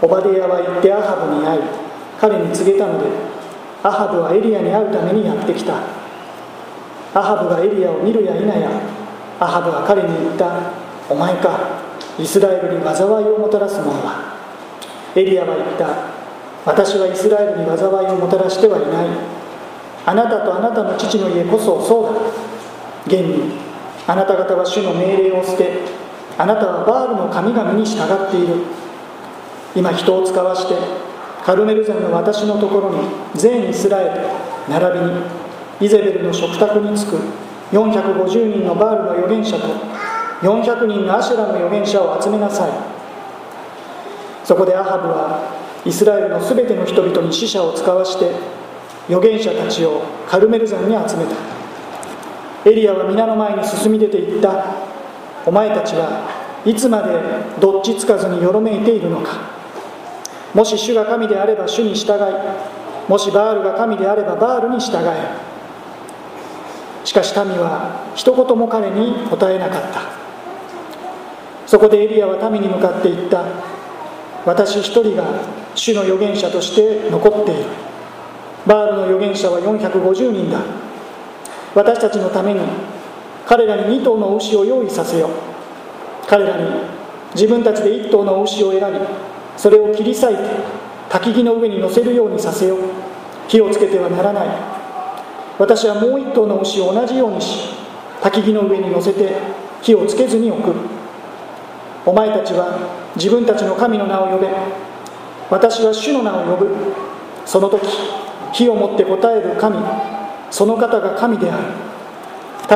オバデヤは行ってアハブに会い彼に告げたのでアハブはエリアに会うためにやってきた。アハブがエリアを見るや否やアハブは彼に言った。お前かイスラエルに災いをもたらす者は。エリアは言った。私はイスラエルに災いをもたらしてはいない。あなたとあなたの父の家こそそうだ。現にあなた方は主の命令を捨てあなたはバールの神々に従っている。今人を使わしてカルメル山の私のところに全イスラエル並びにイゼベルの食卓に着く450人のバールの預言者と400人のアシュラの預言者を集めなさい。そこでアハブはイスラエルの全ての人々に死者を使わして預言者たちをカルメル山に集めた。エリアは皆の前に進み出ていった。お前たちはいつまでどっちつかずによろめいているのか。もし主が神であれば主に従いもしバールが神であればバールに従え。しかし民は一言も彼に答えなかった。そこでエリアは民に向かって言った。私一人が主の預言者として残っている。バールの預言者は450人だ。私たちのために彼らに2頭の牛を用意させよ彼らに自分たちで1頭の牛を選びそれを切り裂いて焚き木の上に乗せるようにさせよう。火をつけてはならない。私はもう1頭の牛を同じようにし焚き木の上に乗せて火をつけずに置く。お前たちは自分たちの神の名を呼べ。私は主の名を呼ぶ。その時火をもって答える神その方が神である。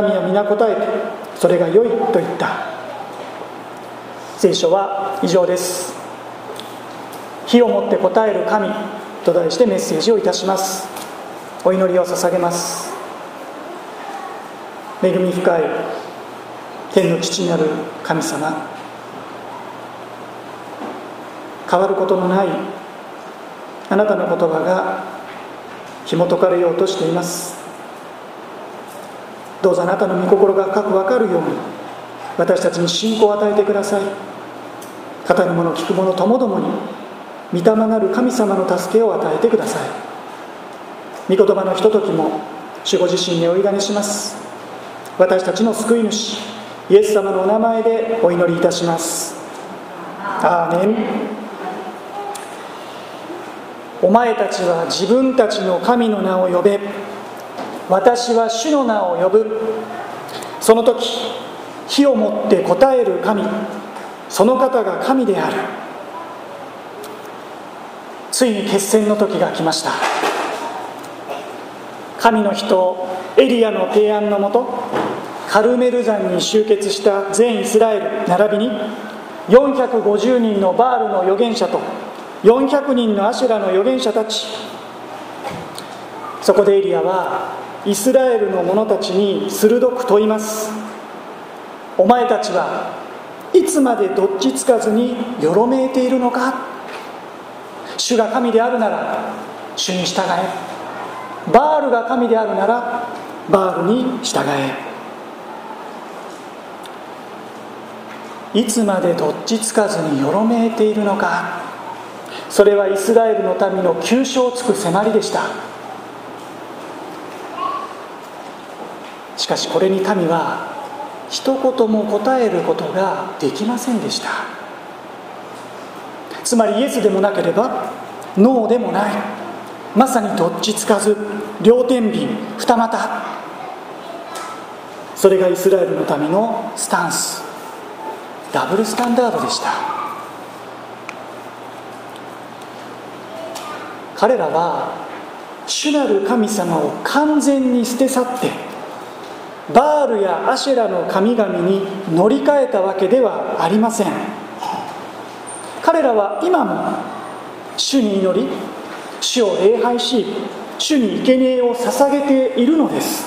民は皆答えてそれが良いと言った。聖書は以上です。火をもって答える神と題してメッセージをいたします。お祈りを捧げます。恵み深い天の父なる神様。変わることのないあなたの言葉が紐解かれようとしています。どうぞあなたの御心が深く分かるように私たちに信仰を与えてください。語る者聞く者ともどもに御霊なる神様の助けを与えてください。御言葉のひとときも守護自身にお委ねします。私たちの救い主イエス様のお名前でお祈りいたします。アーメン。お前たちは自分たちの神の名を呼べ。私は主の名を呼ぶ。その時火をもって答える神。その方が神である。ついに決戦の時が来ました。神の人エリアの提案のもとカルメル山に集結した全イスラエル並びに450人のバールの預言者と400人のアシュラの預言者たち。そこでエリアはイスラエルの者たちに鋭く問います。お前たちはいつまでどっちつかずによろめいているのか。主が神であるなら主に従え。バールが神であるならバールに従え。いつまでどっちつかずによろめいているのか。それはイスラエルの民の急所をつく迫りでした。しかしこれに民は一言も答えることができませんでした。つまりイエスでもなければノーでもない。まさにどっちつかず両天秤二股。それがイスラエルのためのスタンス。ダブルスタンダードでした。彼らは主なる神様を完全に捨て去ってバールやアシェラの神々に乗り換えたわけではありません。彼らは今も主に祈り主を礼拝し主に生贄を捧げているのです。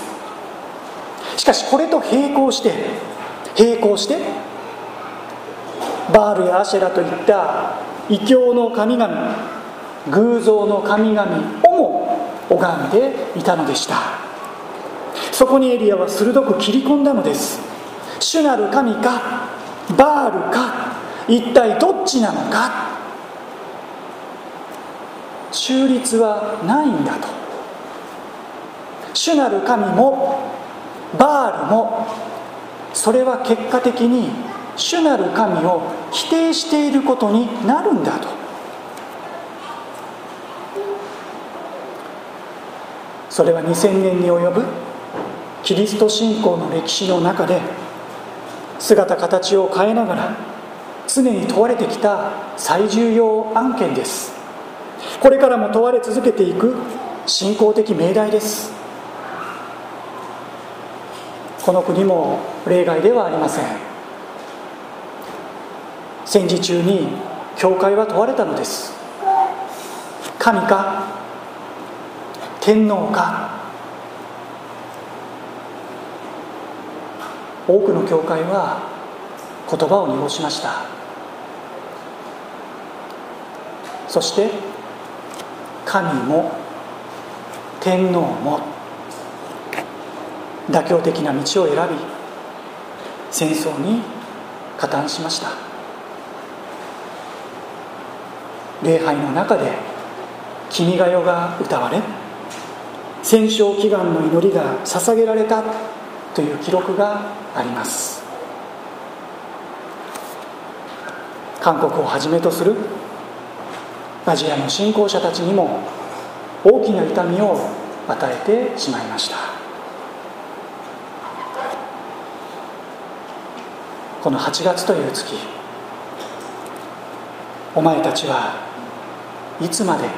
しかしこれと並行して並行してバールやアシェラといった異教の神々偶像の神々をも拝んでいたのでした。そこにエリアは鋭く切り込んだのです。主なる神かバールか一体どっちなのか？中立はないんだと。主なる神もバールもそれは結果的に主なる神を否定していることになるんだと。それは2000年に及ぶキリスト信仰の歴史の中で姿形を変えながら常に問われてきた最重要案件です。これからも問われ続けていく信仰的命題です。この国も例外ではありません。戦時中に教会は問われたのです。神か天皇か多くの教会は言葉を濁しました。そして神も天皇も妥協的な道を選び戦争に加担しました。礼拝の中で「君が代」が歌われ戦勝祈願の祈りが捧げられたという記録があります。韓国をはじめとするアジアの信仰者たちにも大きな痛みを与えてしまいました。この8月という月お前たちはいつまで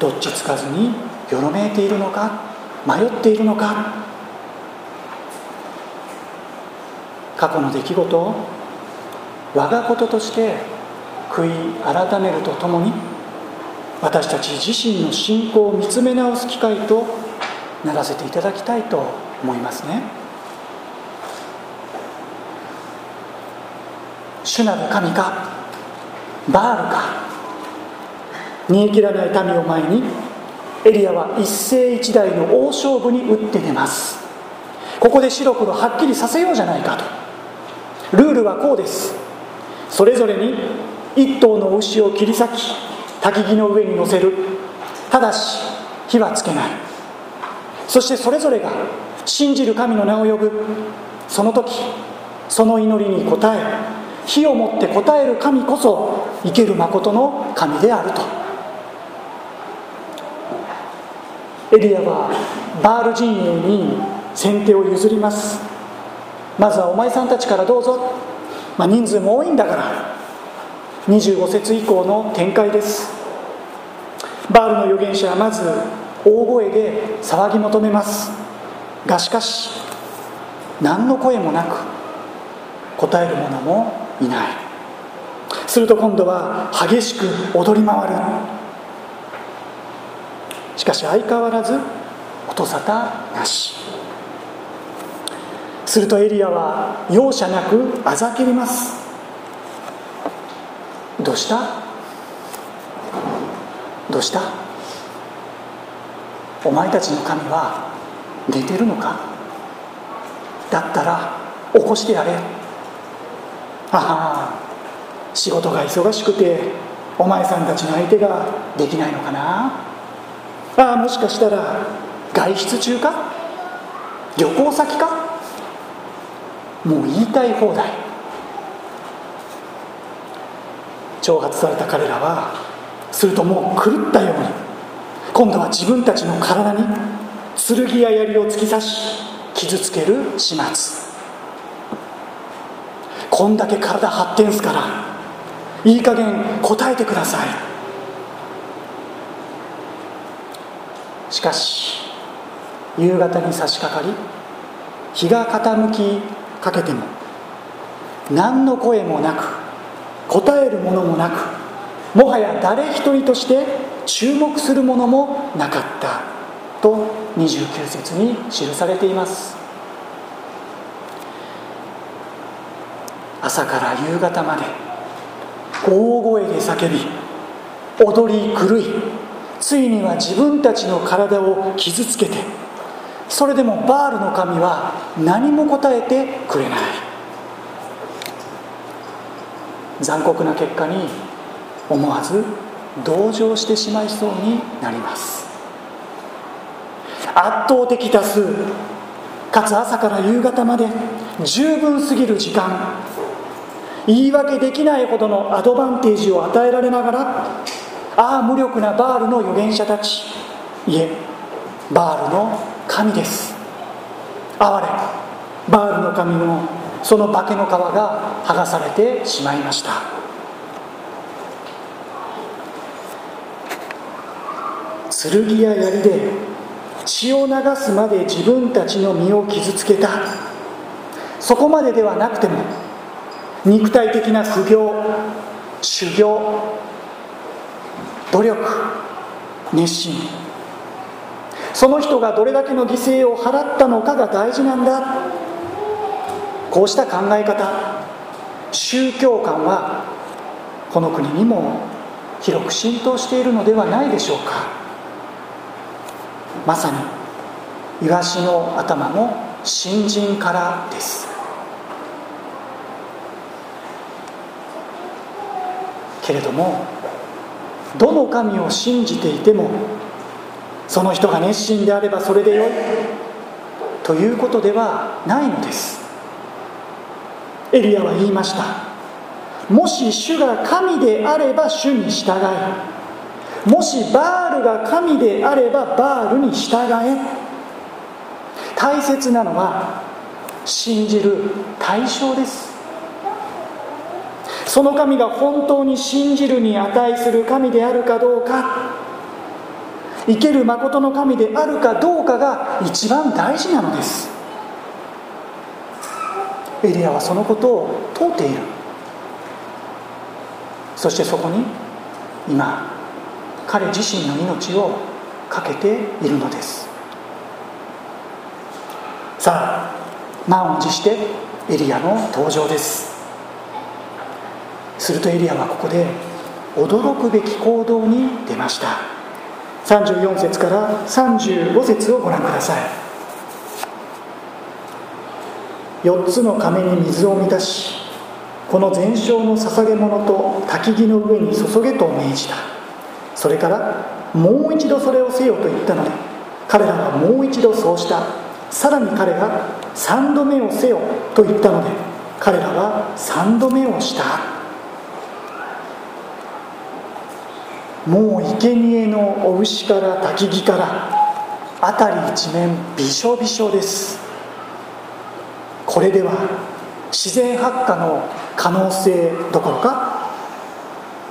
どっちつかずによろめいているのか迷っているのか。過去の出来事を我がこととして悔い改めるとともに私たち自身の信仰を見つめ直す機会とならせていただきたいと思いますね。主なる神かバールか煮え切らない民を前にエリアは一世一代の大勝負に打って出ます。ここで白黒はっきりさせようじゃないかと。ルールはこうです。それぞれに一頭の牛を切り裂き焚き木の上に乗せる。ただし火はつけない。そしてそれぞれが信じる神の名を呼ぶ。その時その祈りに応え火をもって応える神こそ生ける誠の神であると。エリアはバール陣営に先手を譲ります。まずはお前さんたちからどうぞ、まあ、人数も多いんだから。25節以降の展開です。バールの預言者はまず大声で騒ぎ求めます。がしかし何の声もなく答える者もいない。すると今度は激しく踊り回る。しかし相変わらず音沙汰なし。するとエリアは容赦なくあざけります。どうした？どうした？お前たちの神は寝てるのか？だったら起こしてやれ。ああ仕事が忙しくてお前さんたちの相手ができないのかな？ああもしかしたら外出中か？旅行先か？もう言いたい放題。挑発された彼らはするともう狂ったように今度は自分たちの体に剣や槍を突き刺し傷つける始末。こんだけ体発展すからいい加減答えてください。しかし夕方に差し掛かり日が傾きかけても何の声もなく答えるものもなくもはや誰一人として注目するものもなかったと29節に記されています。朝から夕方まで大声で叫び踊り狂いついには自分たちの体を傷つけてそれでもバールの神は何も答えてくれない。残酷な結果に思わず同情してしまいそうになります。圧倒的多数かつ朝から夕方まで十分すぎる時間言い訳できないほどのアドバンテージを与えられながらああ無力なバールの預言者たちいえバールの神です。哀れバールの神のその化けの皮が剥がされてしまいました。剣や槍で血を流すまで自分たちの身を傷つけた。そこまでではなくても肉体的な苦行修行努力熱心。その人がどれだけの犠牲を払ったのかが大事なんだ。こうした考え方宗教観はこの国にも広く浸透しているのではないでしょうか。まさにイワシの頭の新人からです。けれどもどの神を信じていてもその人が熱心であればそれでよいということではないのです。エリアは言いました。もし主が神であれば主に従いもしバールが神であればバールに従え。大切なのは信じる対象です。その神が本当に信じるに値する神であるかどうか。生ける誠の神であるかどうかが一番大事なのです。エリアはそのことを問うている。そしてそこに今彼自身の命を懸けているのです。さあ満を持してエリアの登場です。するとエリアはここで驚くべき行動に出ました。34節から35節をご覧ください。4つの亀に水を満たしこの全焼の捧げ物と焚き木の上に注げと命じた。それからもう一度それをせよと言ったので彼らはもう一度そうした。さらに彼が3度目をせよと言ったので彼らは3度目をした。もう生贄のお牛から焚き木から辺り一面びしょびしょです。これでは自然発火の可能性どころか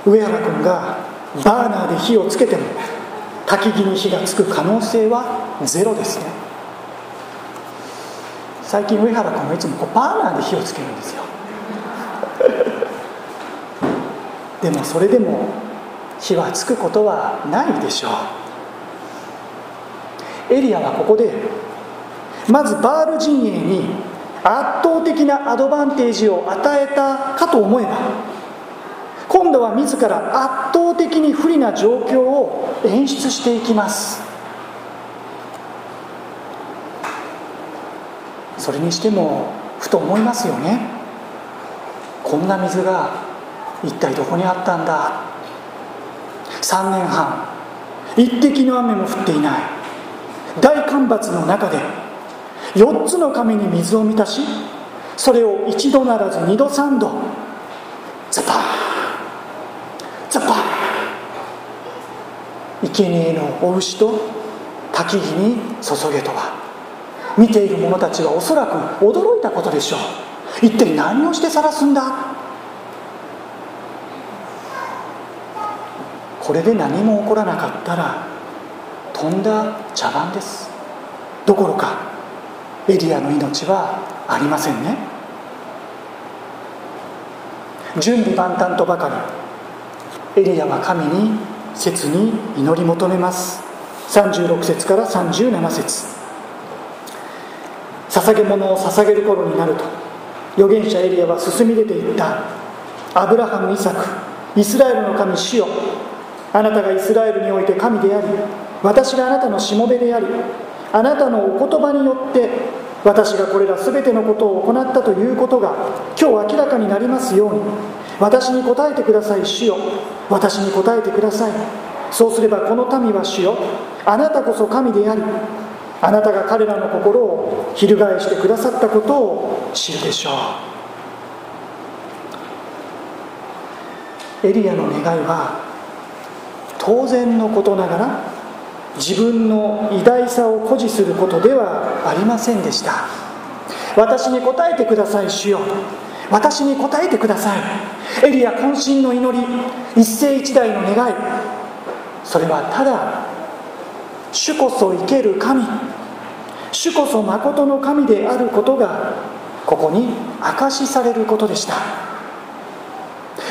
上原君がバーナーで火をつけても焚き木に火がつく可能性はゼロですね。最近上原君はいつもこうバーナーで火をつけるんですよ。でもそれでも火はつくことはないでしょう。エリアはここでまずバール陣営に圧倒的なアドバンテージを与えたかと思えば今度は自ら圧倒的に不利な状況を演出していきます。それにしてもふと思いますよね。こんな水が一体どこにあったんだ。3年半一滴の雨も降っていない。大干ばつの中で4つの亀に水を満たしそれを一度ならず二度三度ザパーザパー生贄のお牛と焚き木に注げとは。見ている者たちはおそらく驚いたことでしょう。一体何をして晒すんだ？これで何も起こらなかったらとんだ茶番です。どころかエリアの命はありませんね。準備万端とばかりエリアは神に切に祈り求めます。36節から37節。捧げ物を捧げる頃になると預言者エリアは進み出ていった。アブラハム・イサクイスラエルの神主よあなたがイスラエルにおいて神であり私があなたのしもべでありあなたのお言葉によって私がこれら全てのことを行ったということが今日明らかになりますように私に答えてください主よ。私に答えてください。そうすればこの民は主よ。あなたこそ神でありあなたが彼らの心を翻してくださったことを知るでしょう。エリアの願いは当然のことながら自分の偉大さを誇示することではありませんでした。私に答えてください主よ。私に答えてください。エリア渾身の祈り。一世一代の願い。それはただ主こそ生ける神。主こそ誠の神であることがここに証しされることでした。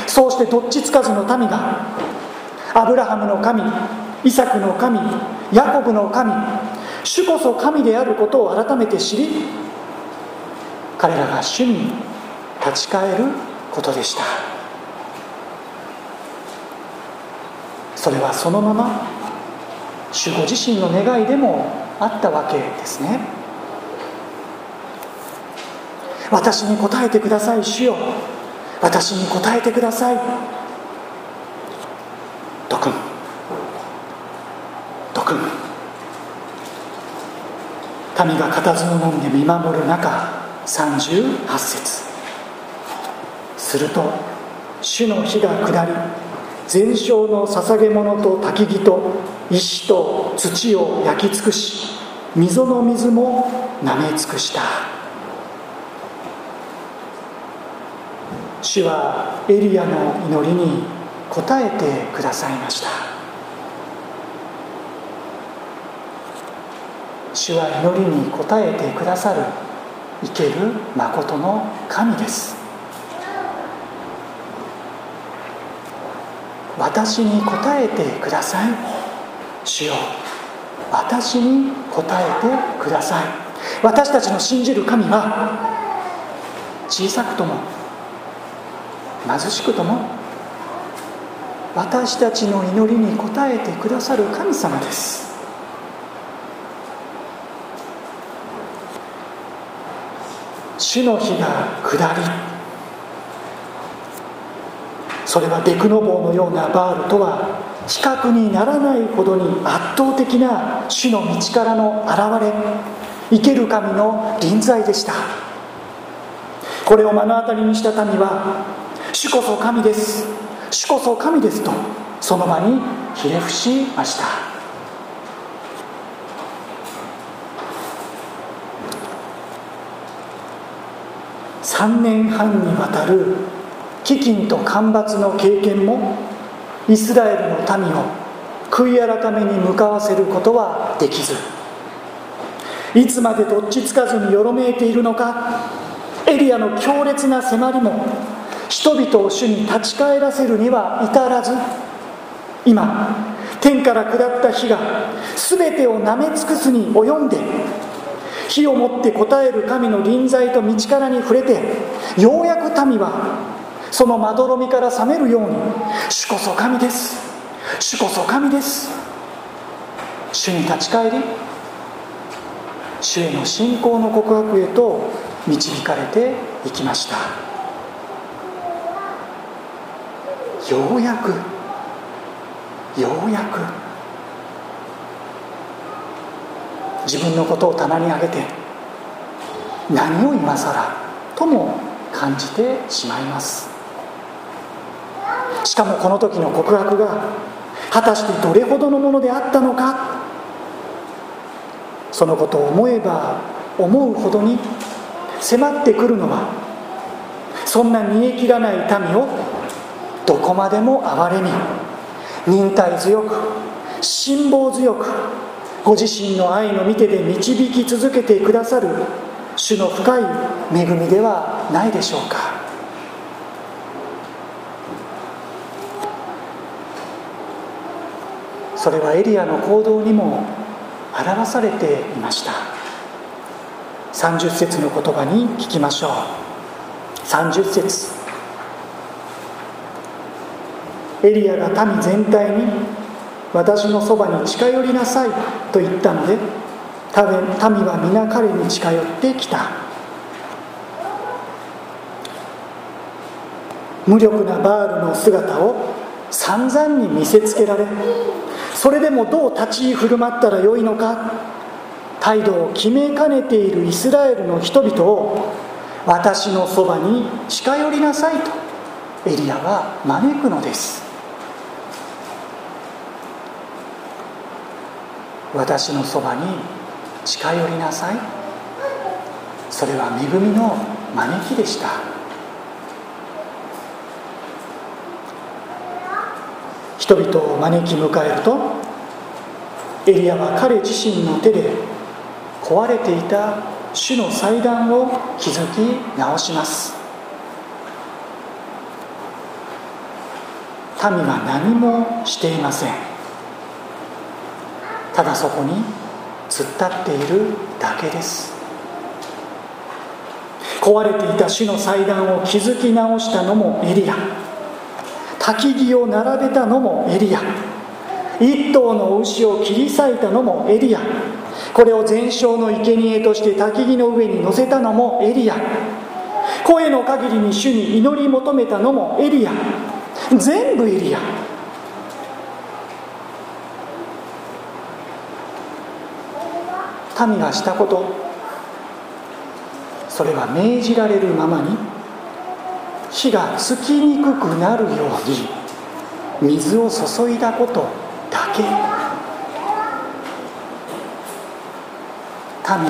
そうしてどっちつかずの民がアブラハムの神イサクの神ヤコブの神主こそ神であることを改めて知り彼らが主に立ち返ることでした。それはそのまま主ご自身の願いでもあったわけですね。私に答えてください主よ。私に答えてくださいドクンドクン民が固唾を飲んで見守る中38節。すると主の火が下り全焼の捧げ物と焚き木と石と土を焼き尽くし溝の水も舐め尽くした。主はエリアの祈りに応えてくださいました。主は祈りに応えてくださる生ける誠の神です。私に答えてください。主よ私に答えてください。私たちの信じる神は小さくとも貧しくとも私たちの祈りに応えてくださる神様です。主の日が下り。それはデクノボーのようなバールとは比較にならないほどに圧倒的な主の道からの現れ。生ける神の臨在でした。これを目の当たりにした民は「主こそ神です。主こそ神です」とその場にひれ伏しました。3年半にわたる飢饉と干ばつの経験もイスラエルの民を悔い改めに向かわせることはできず。いつまでどっちつかずによろめいているのかエリアの強烈な迫りも人々を主に立ち返らせるには至らず今天から下った火が全てをなめ尽くすに及んで火をもって答える神の臨在と道からに触れてようやく民はそのまどろみから覚めるように主こそ神です。主こそ神です。主に立ち返り主への信仰の告白へと導かれていきました。ようやくようやく。自分のことを棚に上げて何を今更とも感じてしまいます。しかもこの時の告白が果たしてどれほどのものであったのか。そのことを思えば思うほどに迫ってくるのはそんな煮え切らない民をどこまでも憐れみ忍耐強く辛抱強くご自身の愛の見てで導き続けてくださる主の深い恵みではないでしょうか。それはエリアの行動にも表されていました。30節の言葉に聞きましょう。30節。エリアが民全体に私のそばに近寄りなさいと言ったので民は皆彼に近寄ってきた。無力なバールの姿を散々に見せつけられそれでもどう立ち振る舞ったらよいのか態度を決めかねているイスラエルの人々を私のそばに近寄りなさいとエリアは招くのです。私のそばに近寄りなさい。それは恵みの招きでした。人々を招き迎えるとエリアは彼自身の手で壊れていた主の祭壇を築き直します。民は何もしていません。ただそこに突っ立っているだけです。壊れていた主の祭壇を築き直したのもエリア。焚き木を並べたのもエリア。一頭の牛を切り裂いたのもエリア。これを全焼の生贄として焚き木の上に乗せたのもエリア。声の限りに主に祈り求めたのもエリア。全部エリア。民がしたこと。それは命じられるままに火がつきにくくなるように水を注いだことだけ。民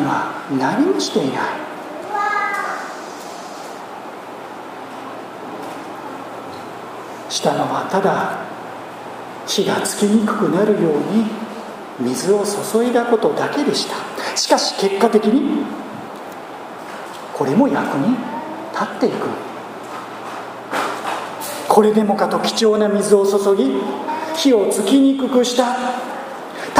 は何もしていない。したのはただ火がつきにくくなるように水を注いだことだけでした。しかし結果的にこれも役に立っていく。これでもかと貴重な水を注ぎ火をつきにくくした。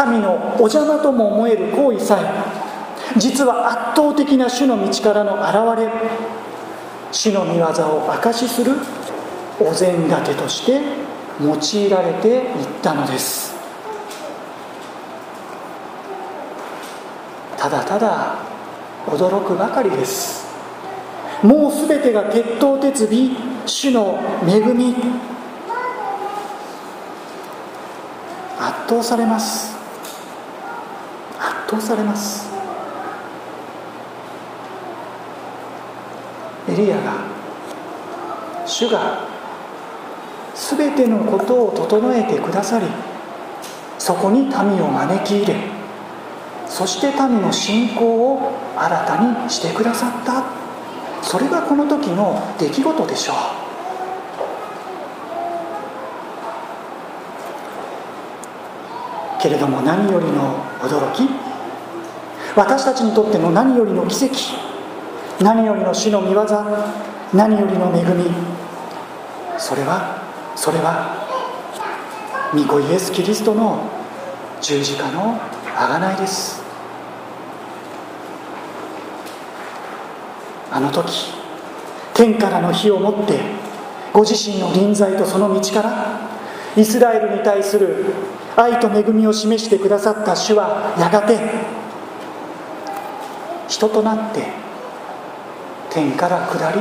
民のお邪魔とも思える行為さえ実は圧倒的な主の道からの現れ主の御業を証しするお膳立てとして用いられていったのです。ただただ驚くばかりです。もう全てが鉄頭鉄尾主の恵み。圧倒されます。圧倒されます。エリアが主が全てのことを整えてくださりそこに民を招き入れそして民の信仰を新たにしてくださった。それがこの時の出来事でしょう。けれども何よりの驚き。私たちにとっての何よりの奇跡。何よりの主の御業。何よりの恵み。それはそれは御子イエス・キリストの十字架の贖いです。あの時天からの火を持ってご自身の臨在とその道からイスラエルに対する愛と恵みを示してくださった主はやがて人となって天から下り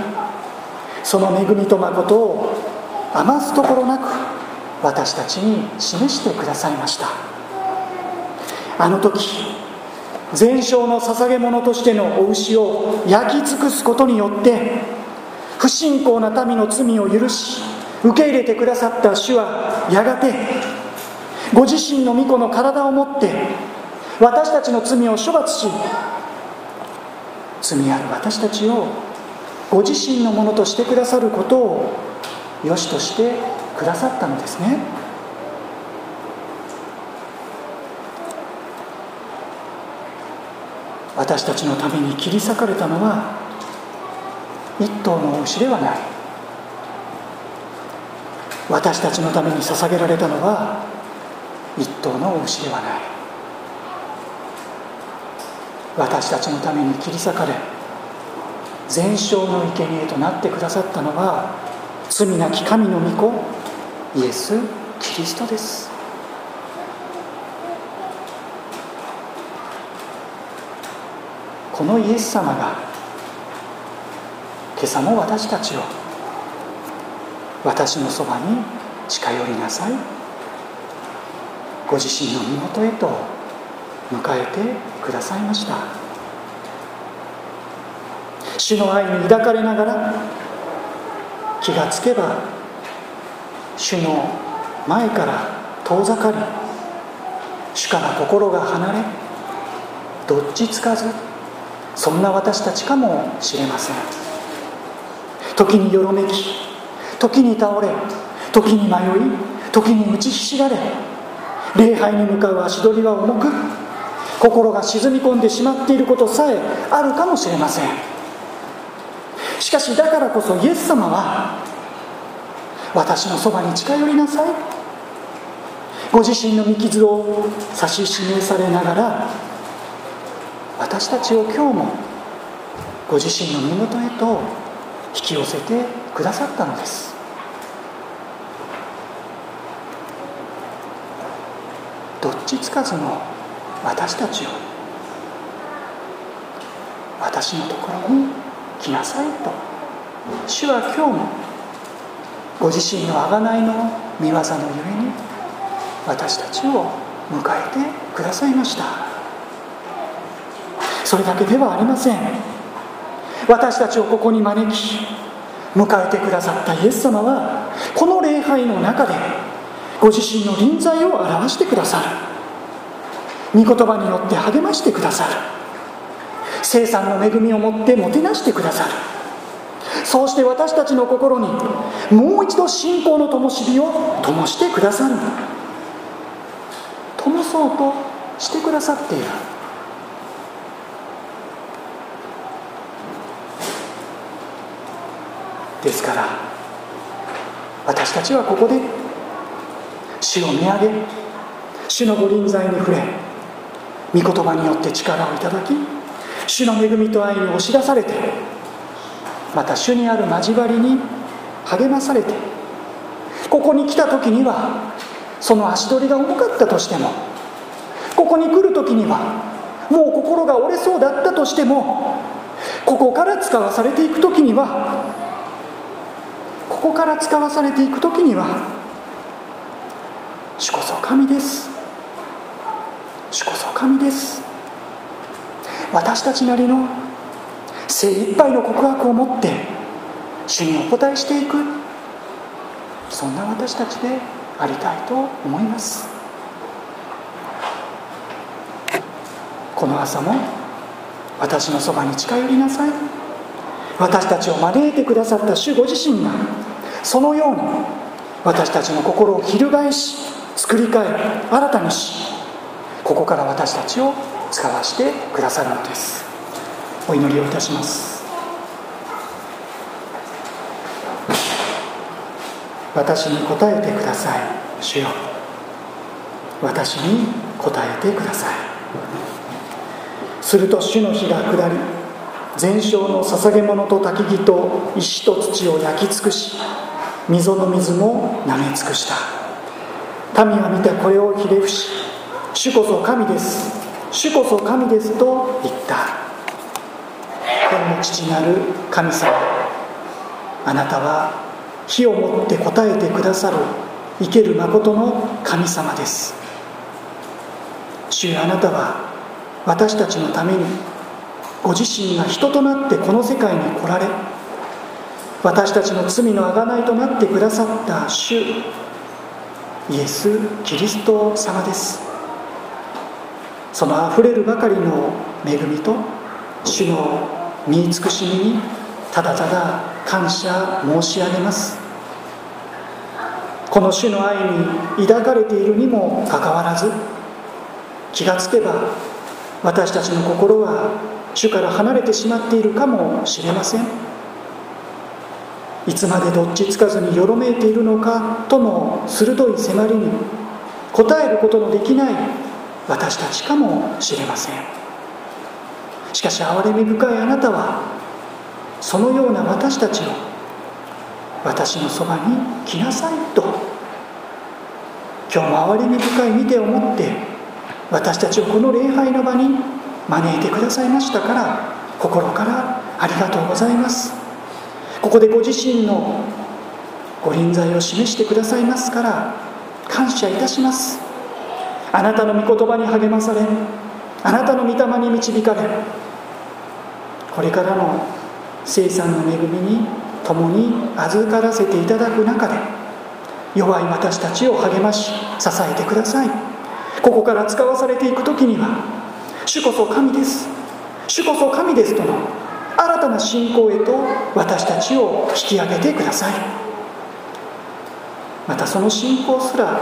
その恵みと誠を余すところなく私たちに示してくださいました。あの時全焼の捧げ物としてのお牛を焼き尽くすことによって不信仰な民の罪を許し受け入れてくださった主はやがてご自身の御子の体を持って私たちの罪を処罰し罪ある私たちをご自身のものとしてくださることを良しとしてくださったのですね。私たちのために切り裂かれたのは一頭の牛ではない。私たちのために捧げられたのは一頭の牛ではない。私たちのために切り裂かれ全焼の生贄となってくださったのは罪なき神の御子イエス・キリストです。このイエス様が今朝も私たちを私のそばに近寄りなさい。ご自身の身元へと迎えてくださいました。主の愛に抱かれながら気がつけば主の前から遠ざかり主から心が離れどっちつかずそんな私たちかもしれません。時によろめき時に倒れ時に迷い時に打ちひしがれ礼拝に向かう足取りは重く心が沈み込んでしまっていることさえあるかもしれません。しかしだからこそイエス様は私のそばに近寄りなさい。ご自身の御傷を指し示されながら私たちを今日もご自身の身元へと引き寄せてくださったのです。どっちつかずの私たちを私のところに来なさいと主は今日もご自身の贖いの御業のゆえに私たちを迎えてくださいました。それだけではありません。私たちをここに招き迎えてくださったイエス様はこの礼拝の中でご自身の臨在を表してくださる。御言葉によって励ましてくださる。生産の恵みを持ってもてなしてくださる。そうして私たちの心にもう一度信仰の灯火を灯してくださる。灯そうとしてくださっている。ですから私たちはここで主を見上げ主のご臨在に触れ御言葉によって力をいただき主の恵みと愛に押し出されてまた主にある交わりに励まされてここに来た時にはその足取りが重かったとしてもここに来る時にはもう心が折れそうだったとしてもここから使わされていく時にはここから使わされていく時には主こそ神です。主こそ神です。私たちなりの精一杯の告白を持って主にお答えしていく。そんな私たちでありたいと思います。この朝も私のそばに近寄りなさい。私たちを招いてくださった主ご自身がそのように私たちの心を翻し作り変え新たにしここから私たちを使わしてくださるのです。お祈りをいたします。私に答えてください主よ。私に答えてください。すると主の火が下り全焼の捧げ物と焚き木と石と土を焼き尽くし溝の水も舐め尽くした。民は見てこれをひれ伏し主こそ神です。主こそ神ですと言った。天の父なる神様あなたは火をもって答えてくださる生ける誠の神様です。主あなたは私たちのためにご自身が人となってこの世界に来られ私たちの罪の贖いとなってくださった主イエス・キリスト様です。そのあふれるばかりの恵みと主の見尽くしみにただただ感謝申し上げます。この主の愛に抱かれているにもかかわらず気がつけば私たちの心は主から離れてしまっているかもしれません。いつまでどっちつかずによろめいているのかとの鋭い迫りに答えることのできない私たちかもしれません。しかし憐れみ深いあなたはそのような私たちを私のそばに来なさいと。今日も憐れみ深い見てを持って私たちをこの礼拝の場に招いてくださいましたから心からありがとうございます。ここでご自身のご臨在を示してくださいますから感謝いたします。あなたの御言葉に励まされあなたの御霊に導かれこれからの生産の恵みに共に預からせていただく中で弱い私たちを励まし支えてください。ここから使わされていく時には主こそ神です。主こそ神ですとの新たな信仰へと私たちを引き上げてください。またその信仰すら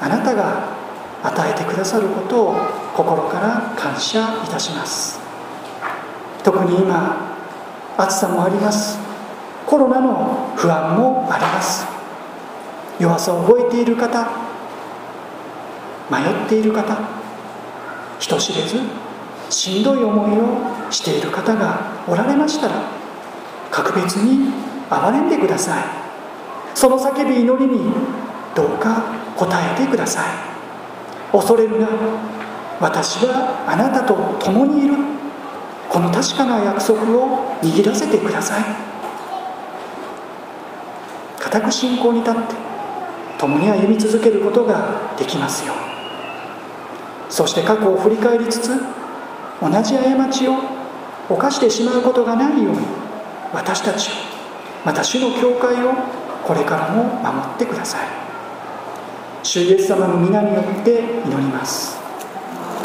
あなたが与えてくださることを心から感謝いたします。特に今暑さもあります。コロナの不安もあります。弱さを覚えている方迷っている方人知れずしんどい思いをしている方がおられましたら格別に憐れんでください。その叫び祈りにどうか答えてください。恐れるな私はあなたと共にいる。この確かな約束を握らせてください。固く信仰に立って共に歩み続けることができますよそして過去を振り返りつつ同じ過ちを犯してしまうことがないように私たちをまた主の教会をこれからも守ってください。主イエス様の皆によって祈ります。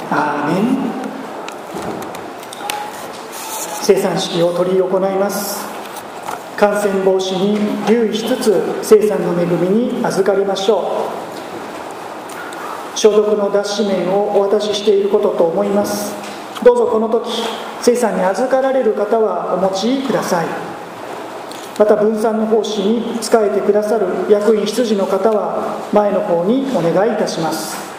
アーメン。生産式を執り行います。感染防止に留意しつつ生産の恵みに預かりましょう。消毒の脱脂麺をお渡ししていることと思います。どうぞこの時生産に預かられる方はお持ちください。また分散の奉仕に仕えてくださる役員執事の方は前の方にお願いいたします。